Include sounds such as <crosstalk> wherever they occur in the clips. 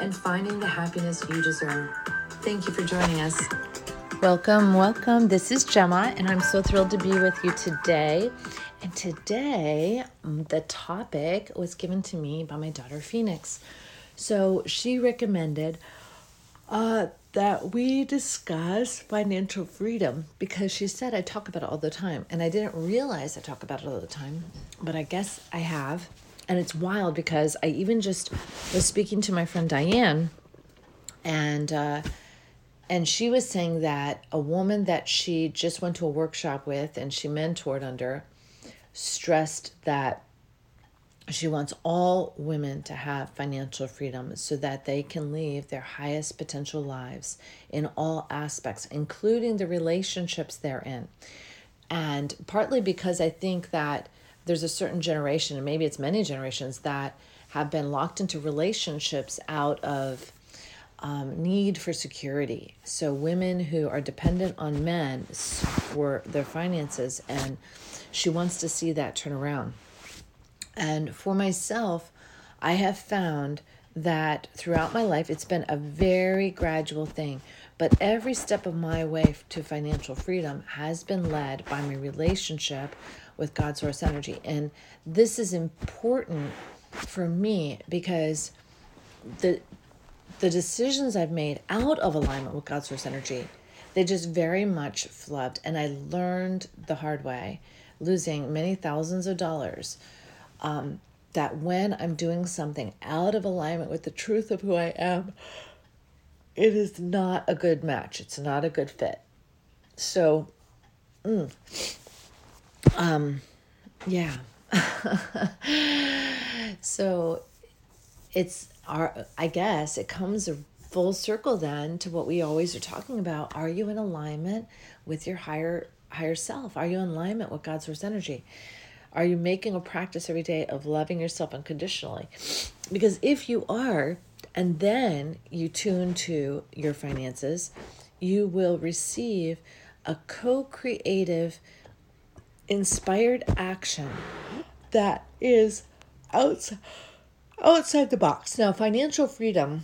and finding the happiness you deserve. Thank you for joining us. Welcome, welcome. This is Gemma, and I'm so thrilled to be with you today. And today, mm, the topic was given to me by my daughter Phoenix. So she recommended uh, that we discuss financial freedom because she said I talk about it all the time. And I didn't realize I talk about it all the time, but I guess I have. And it's wild because I even just was speaking to my friend Diane, and uh, and she was saying that a woman that she just went to a workshop with and she mentored under stressed that she wants all women to have financial freedom so that they can live their highest potential lives in all aspects, including the relationships they're in. And partly because I think that there's a certain generation, and maybe it's many generations, that have been locked into relationships out of um, need for security. So, women who are dependent on men for their finances, and she wants to see that turn around. And for myself, I have found that throughout my life, it's been a very gradual thing. But every step of my way to financial freedom has been led by my relationship with God Source Energy. And this is important for me because the the decisions I've made out of alignment with God Source Energy, they just very much flubbed. And I learned the hard way, losing many thousands of dollars um, that when I'm doing something out of alignment with the truth of who I am, it is not a good match. It's not a good fit. So, mm, um, yeah. <laughs> so it's our, I guess it comes full circle then to what we always are talking about. Are you in alignment with your higher higher self? Are you in alignment with God's source energy? Are you making a practice every day of loving yourself unconditionally? Because if you are, and then you tune to your finances, you will receive a co creative, inspired action that is outside, outside the box. Now, financial freedom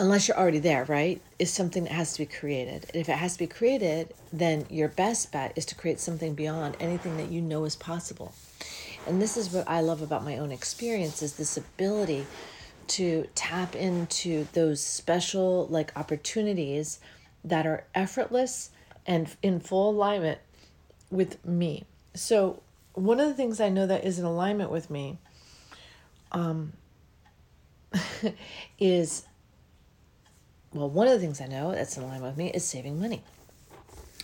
unless you're already there, right, is something that has to be created. And if it has to be created, then your best bet is to create something beyond anything that you know is possible. And this is what I love about my own experience is this ability to tap into those special like opportunities that are effortless and in full alignment with me. So one of the things I know that is in alignment with me um, <laughs> is well, one of the things I know that's in line with me is saving money.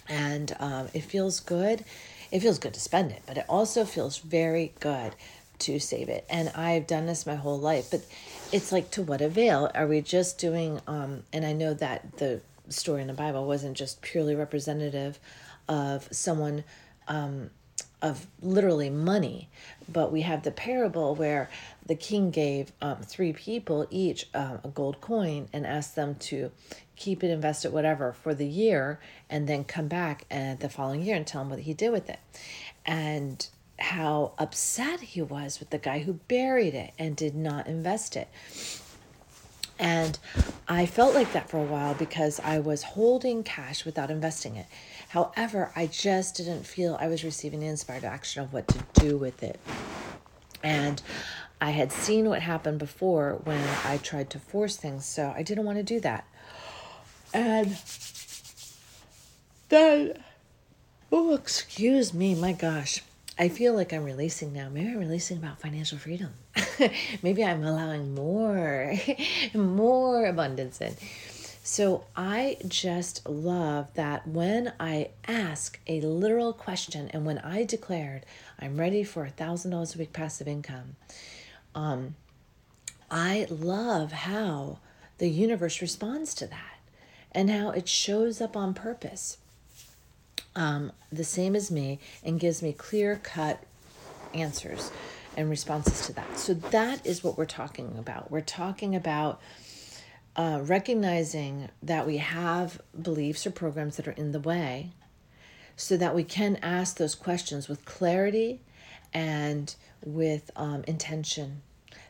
And um, it feels good. It feels good to spend it, but it also feels very good to save it. And I've done this my whole life, but it's like to what avail? Are we just doing, um, and I know that the story in the Bible wasn't just purely representative of someone um, of literally money, but we have the parable where the king gave um, three people each um, a gold coin and asked them to keep it, invest it, whatever, for the year, and then come back and the following year and tell him what he did with it. And how upset he was with the guy who buried it and did not invest it. And I felt like that for a while because I was holding cash without investing it. However, I just didn't feel I was receiving the inspired action of what to do with it. And I had seen what happened before when I tried to force things, so I didn't want to do that. And then, oh, excuse me, my gosh. I feel like I'm releasing now. Maybe I'm releasing about financial freedom. <laughs> Maybe I'm allowing more, <laughs> more abundance in. So I just love that when I ask a literal question and when I declared I'm ready for a thousand dollars a week passive income, um, I love how the universe responds to that and how it shows up on purpose. Um, the same as me and gives me clear cut answers and responses to that. So that is what we're talking about. We're talking about uh, recognizing that we have beliefs or programs that are in the way so that we can ask those questions with clarity and with um, intention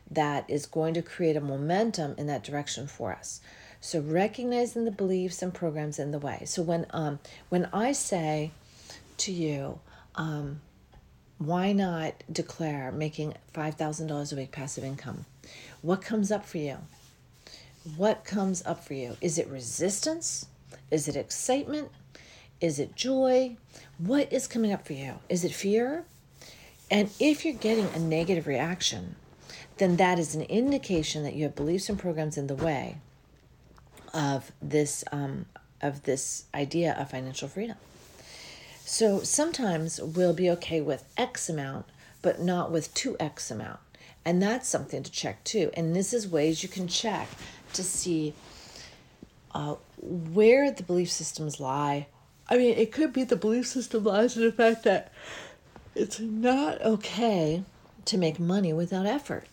that is going to create a momentum in that direction for us. So recognizing the beliefs and programs in the way. So when um, when I say to you, um, why not declare making $5,000 a week passive income? What comes up for you? What comes up for you? Is it resistance? Is it excitement? Is it joy? What is coming up for you? Is it fear? And if you're getting a negative reaction, then that is an indication that you have beliefs and programs in the way of this um, of this idea of financial freedom. So sometimes we'll be okay with X amount, but not with 2X amount. And that's something to check too. And this is ways you can check to see uh, where the belief systems lie. I mean, it could be the belief system lies in the fact that it's not okay to make money without effort.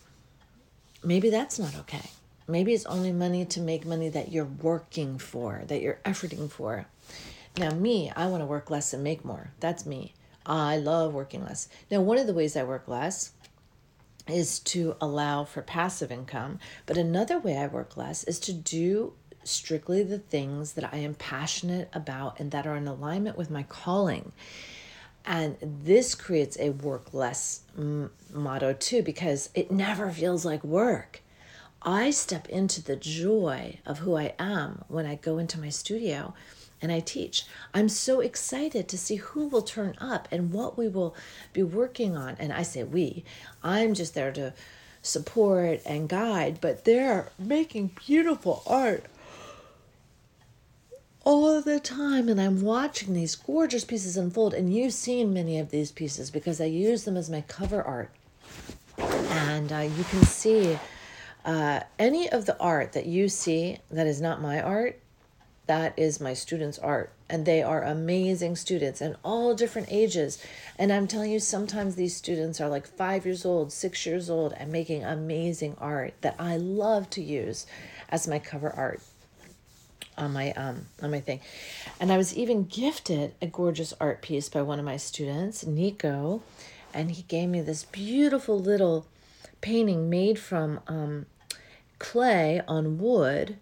Maybe that's not okay. Maybe it's only money to make money that you're working for, that you're efforting for. Now, me, I want to work less and make more. That's me. I love working less. Now, one of the ways I work less is to allow for passive income, but another way I work less is to do strictly the things that I am passionate about and that are in alignment with my calling. And this creates a work less m- motto too, because it never feels like work. I step into the joy of who I am when I go into my studio and I teach. I'm so excited to see who will turn up and what we will be working on. And I say we, I'm just there to support and guide, but they're making beautiful art all the time and I'm watching these gorgeous pieces unfold and you've seen many of these pieces because I use them as my cover art and uh, you can see uh, any of the art that you see that is not my art that is my students' art. And they are amazing students and all different ages. And I'm telling you, sometimes these students are like five years old, six years old, and making amazing art that I love to use as my cover art on my um on my thing. And I was even gifted a gorgeous art piece by one of my students, Nico, and he gave me this beautiful little painting made from um clay on wood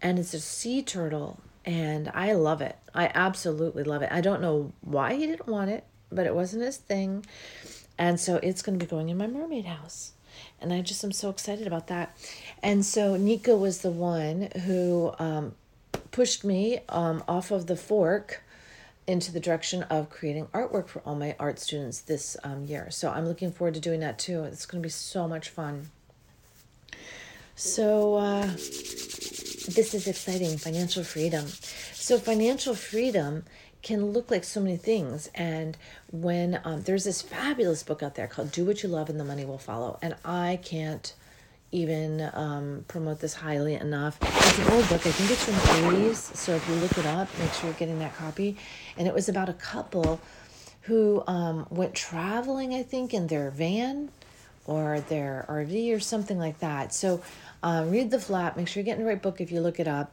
and it's a sea turtle and I love it. I absolutely love it. I don't know why he didn't want it, but it wasn't his thing. And so it's going to be going in my mermaid house. And I just am so excited about that. And so Nico was the one who um, pushed me um, off of the fork into the direction of creating artwork for all my art students this um, year. So I'm looking forward to doing that too. It's going to be so much fun. So, uh, this is exciting financial freedom. So, financial freedom can look like so many things. And when um, there's this fabulous book out there called Do What You Love and the Money Will Follow, and I can't even um, promote this highly enough. It's an old book, I think it's from the 80s. So, if you look it up, make sure you're getting that copy. And it was about a couple who um, went traveling, I think, in their van or their RV or something like that. So, uh, read the flap. Make sure you're getting the right book if you look it up.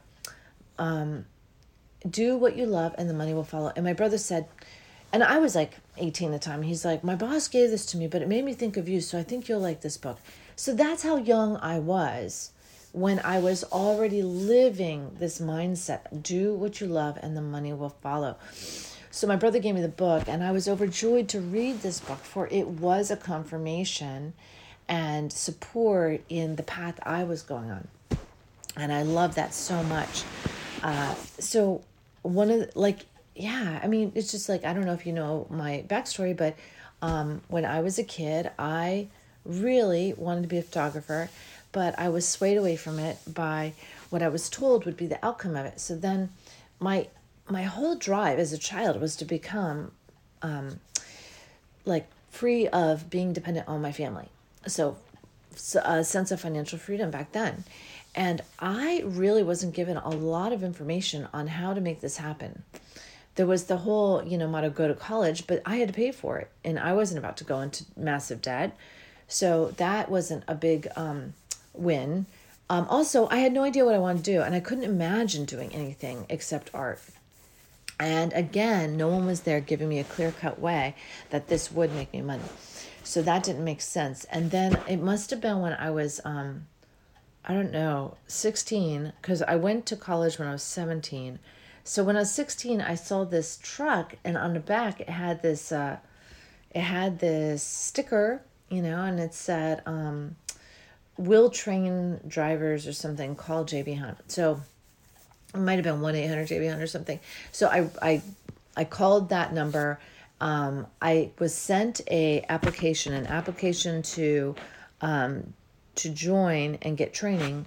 Um, do what you love, and the money will follow. And my brother said, and I was like 18 at the time. He's like, my boss gave this to me, but it made me think of you, so I think you'll like this book. So that's how young I was when I was already living this mindset do what you love, and the money will follow. So my brother gave me the book, and I was overjoyed to read this book, for it was a confirmation and support in the path I was going on. And I love that so much. Uh, so, one of the, like, yeah, I mean, it's just like, I don't know if you know my backstory, but um, when I was a kid, I really wanted to be a photographer, but I was swayed away from it by what I was told would be the outcome of it. So then my my whole drive as a child was to become um, like free of being dependent on my family so a sense of financial freedom back then. And I really wasn't given a lot of information on how to make this happen. There was the whole, you know, motto go to college, but I had to pay for it and I wasn't about to go into massive debt. So that wasn't a big um, win. Um, also, I had no idea what I wanted to do and I couldn't imagine doing anything except art. And again, no one was there giving me a clear cut way that this would make me money. So that didn't make sense. And then it must have been when I was, um, I don't know, 16, because I went to college when I was 17. So when I was 16, I saw this truck, and on the back it had this, uh, it had this sticker, you know, and it said, um, "Will train drivers" or something. Call JB Hunt. So it might have been one eight hundred JB Hunt or something. So I I I called that number um, I was sent a application, an application to um, to join and get training,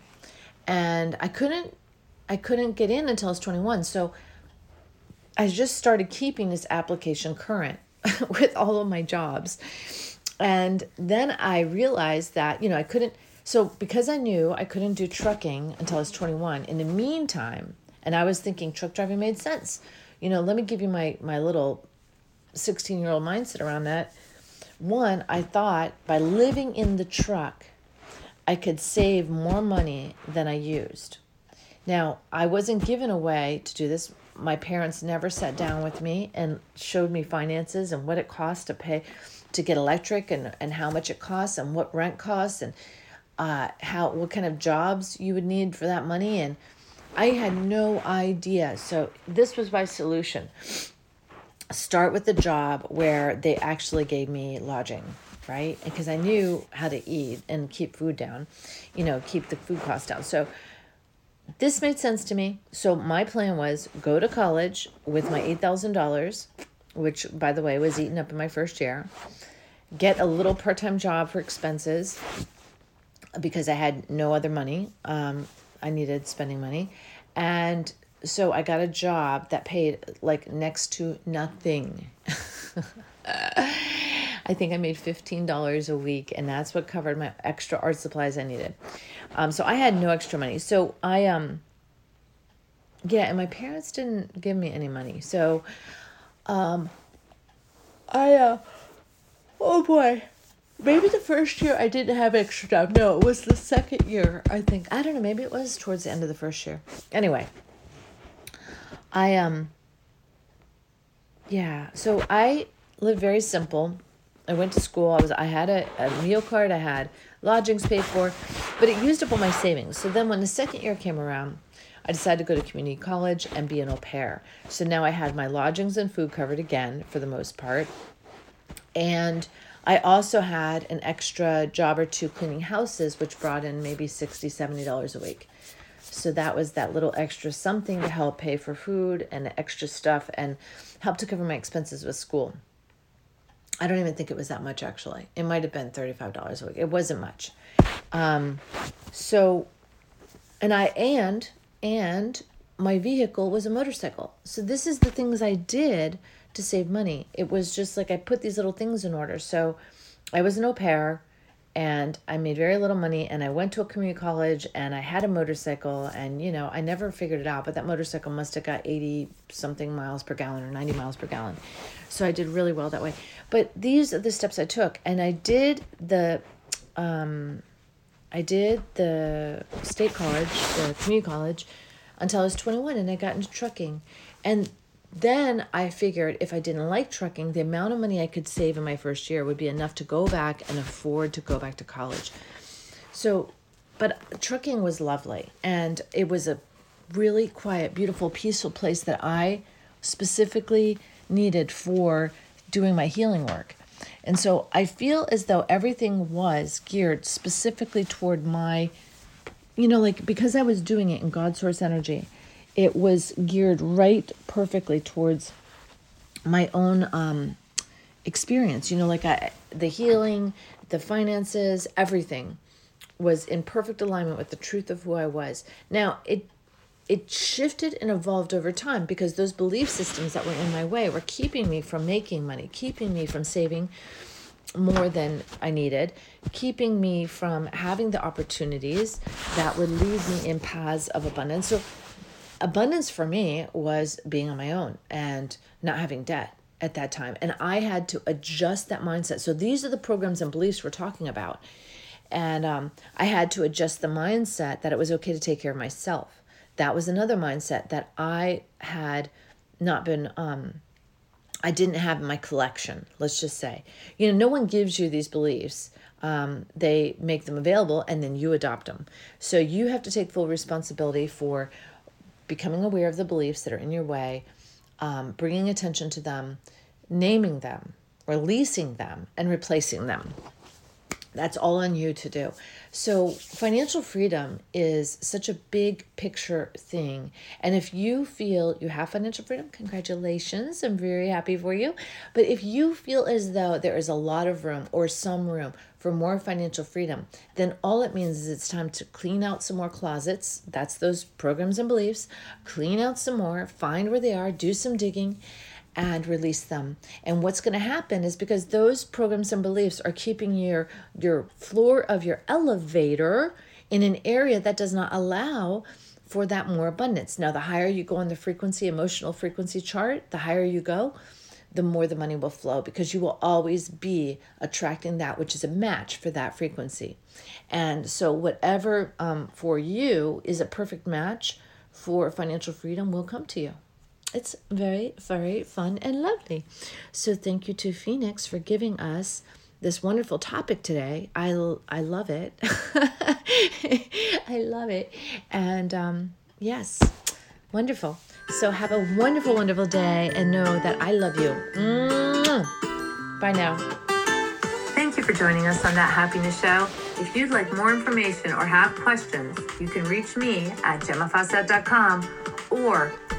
and I couldn't I couldn't get in until I was 21. So I just started keeping this application current <laughs> with all of my jobs. And then I realized that, you know, I couldn't so because I knew I couldn't do trucking until I was 21, in the meantime, and I was thinking truck driving made sense. You know, let me give you my my little 16 year old mindset around that. One, I thought by living in the truck, I could save more money than I used. Now, I wasn't given a way to do this. My parents never sat down with me and showed me finances and what it costs to pay to get electric and, and how much it costs and what rent costs and uh, how what kind of jobs you would need for that money and I had no idea. So this was my solution start with the job where they actually gave me lodging, right? Because I knew how to eat and keep food down, you know, keep the food cost down. So this made sense to me. So my plan was go to college with my $8,000, which by the way was eaten up in my first year, get a little part-time job for expenses because I had no other money. Um, I needed spending money and so I got a job that paid like next to nothing. <laughs> I think I made $15 a week and that's what covered my extra art supplies I needed. Um, so I had no extra money. So I, um, yeah, and my parents didn't give me any money. So, um, I, uh, oh boy, maybe the first year I didn't have extra job. No, it was the second year, I think. I don't know, maybe it was towards the end of the first year. Anyway, I um yeah, so I lived very simple. I went to school. I was I had a, a meal card, I had lodgings paid for, but it used up all my savings. So then when the second year came around, I decided to go to community college and be an au pair. So now I had my lodgings and food covered again for the most part. And I also had an extra job or two cleaning houses, which brought in maybe $60, $70 a week. So that was that little extra something to help pay for food and extra stuff and help to cover my expenses with school. I don't even think it was that much actually. It might have been $35 a week. It wasn't much. Um, so, and I, and, and my vehicle was a motorcycle. So this is the things I did to save money. It was just like I put these little things in order. So I was an au pair and I made very little money and I went to a community college and I had a motorcycle and you know I never figured it out but that motorcycle must have got 80 something miles per gallon or 90 miles per gallon so I did really well that way but these are the steps I took and I did the um I did the state college the community college until I was 21 and I got into trucking and then I figured if I didn't like trucking, the amount of money I could save in my first year would be enough to go back and afford to go back to college. So, but trucking was lovely and it was a really quiet, beautiful, peaceful place that I specifically needed for doing my healing work. And so I feel as though everything was geared specifically toward my, you know, like because I was doing it in God Source Energy it was geared right perfectly towards my own um, experience. You know, like I, the healing, the finances, everything was in perfect alignment with the truth of who I was. Now, it it shifted and evolved over time because those belief systems that were in my way were keeping me from making money, keeping me from saving, more than I needed, keeping me from having the opportunities that would lead me in paths of abundance. So, abundance for me was being on my own and not having debt at that time. And I had to adjust that mindset. So, these are the programs and beliefs we're talking about. And um, I had to adjust the mindset that it was okay to take care of myself. That was another mindset that I had not been um, I didn't have in my collection, let's just say. You know, no one gives you these beliefs. Um, they make them available and then you adopt them. So you have to take full responsibility for becoming aware of the beliefs that are in your way, um, bringing attention to them, naming them, releasing them, and replacing them. That's all on you to do. So, financial freedom is such a big picture thing. And if you feel you have financial freedom, congratulations. I'm very happy for you. But if you feel as though there is a lot of room or some room for more financial freedom, then all it means is it's time to clean out some more closets. That's those programs and beliefs. Clean out some more, find where they are, do some digging and release them. And what's going to happen is because those programs and beliefs are keeping your your floor of your elevator in an area that does not allow for that more abundance. Now, the higher you go on the frequency, emotional frequency chart, the higher you go, the more the money will flow because you will always be attracting that which is a match for that frequency. And so, whatever um, for you is a perfect match for financial freedom will come to you it's very, very fun and lovely. So thank you to Phoenix for giving us this wonderful topic today. I, I love it. <laughs> I love it. And um, yes, wonderful. So have a wonderful, wonderful day and know that I love you. Mm-hmm. Bye now. Thank you for joining us on That Happiness Show. If you'd like more information or have questions, you can reach me at gemmafawcett.com or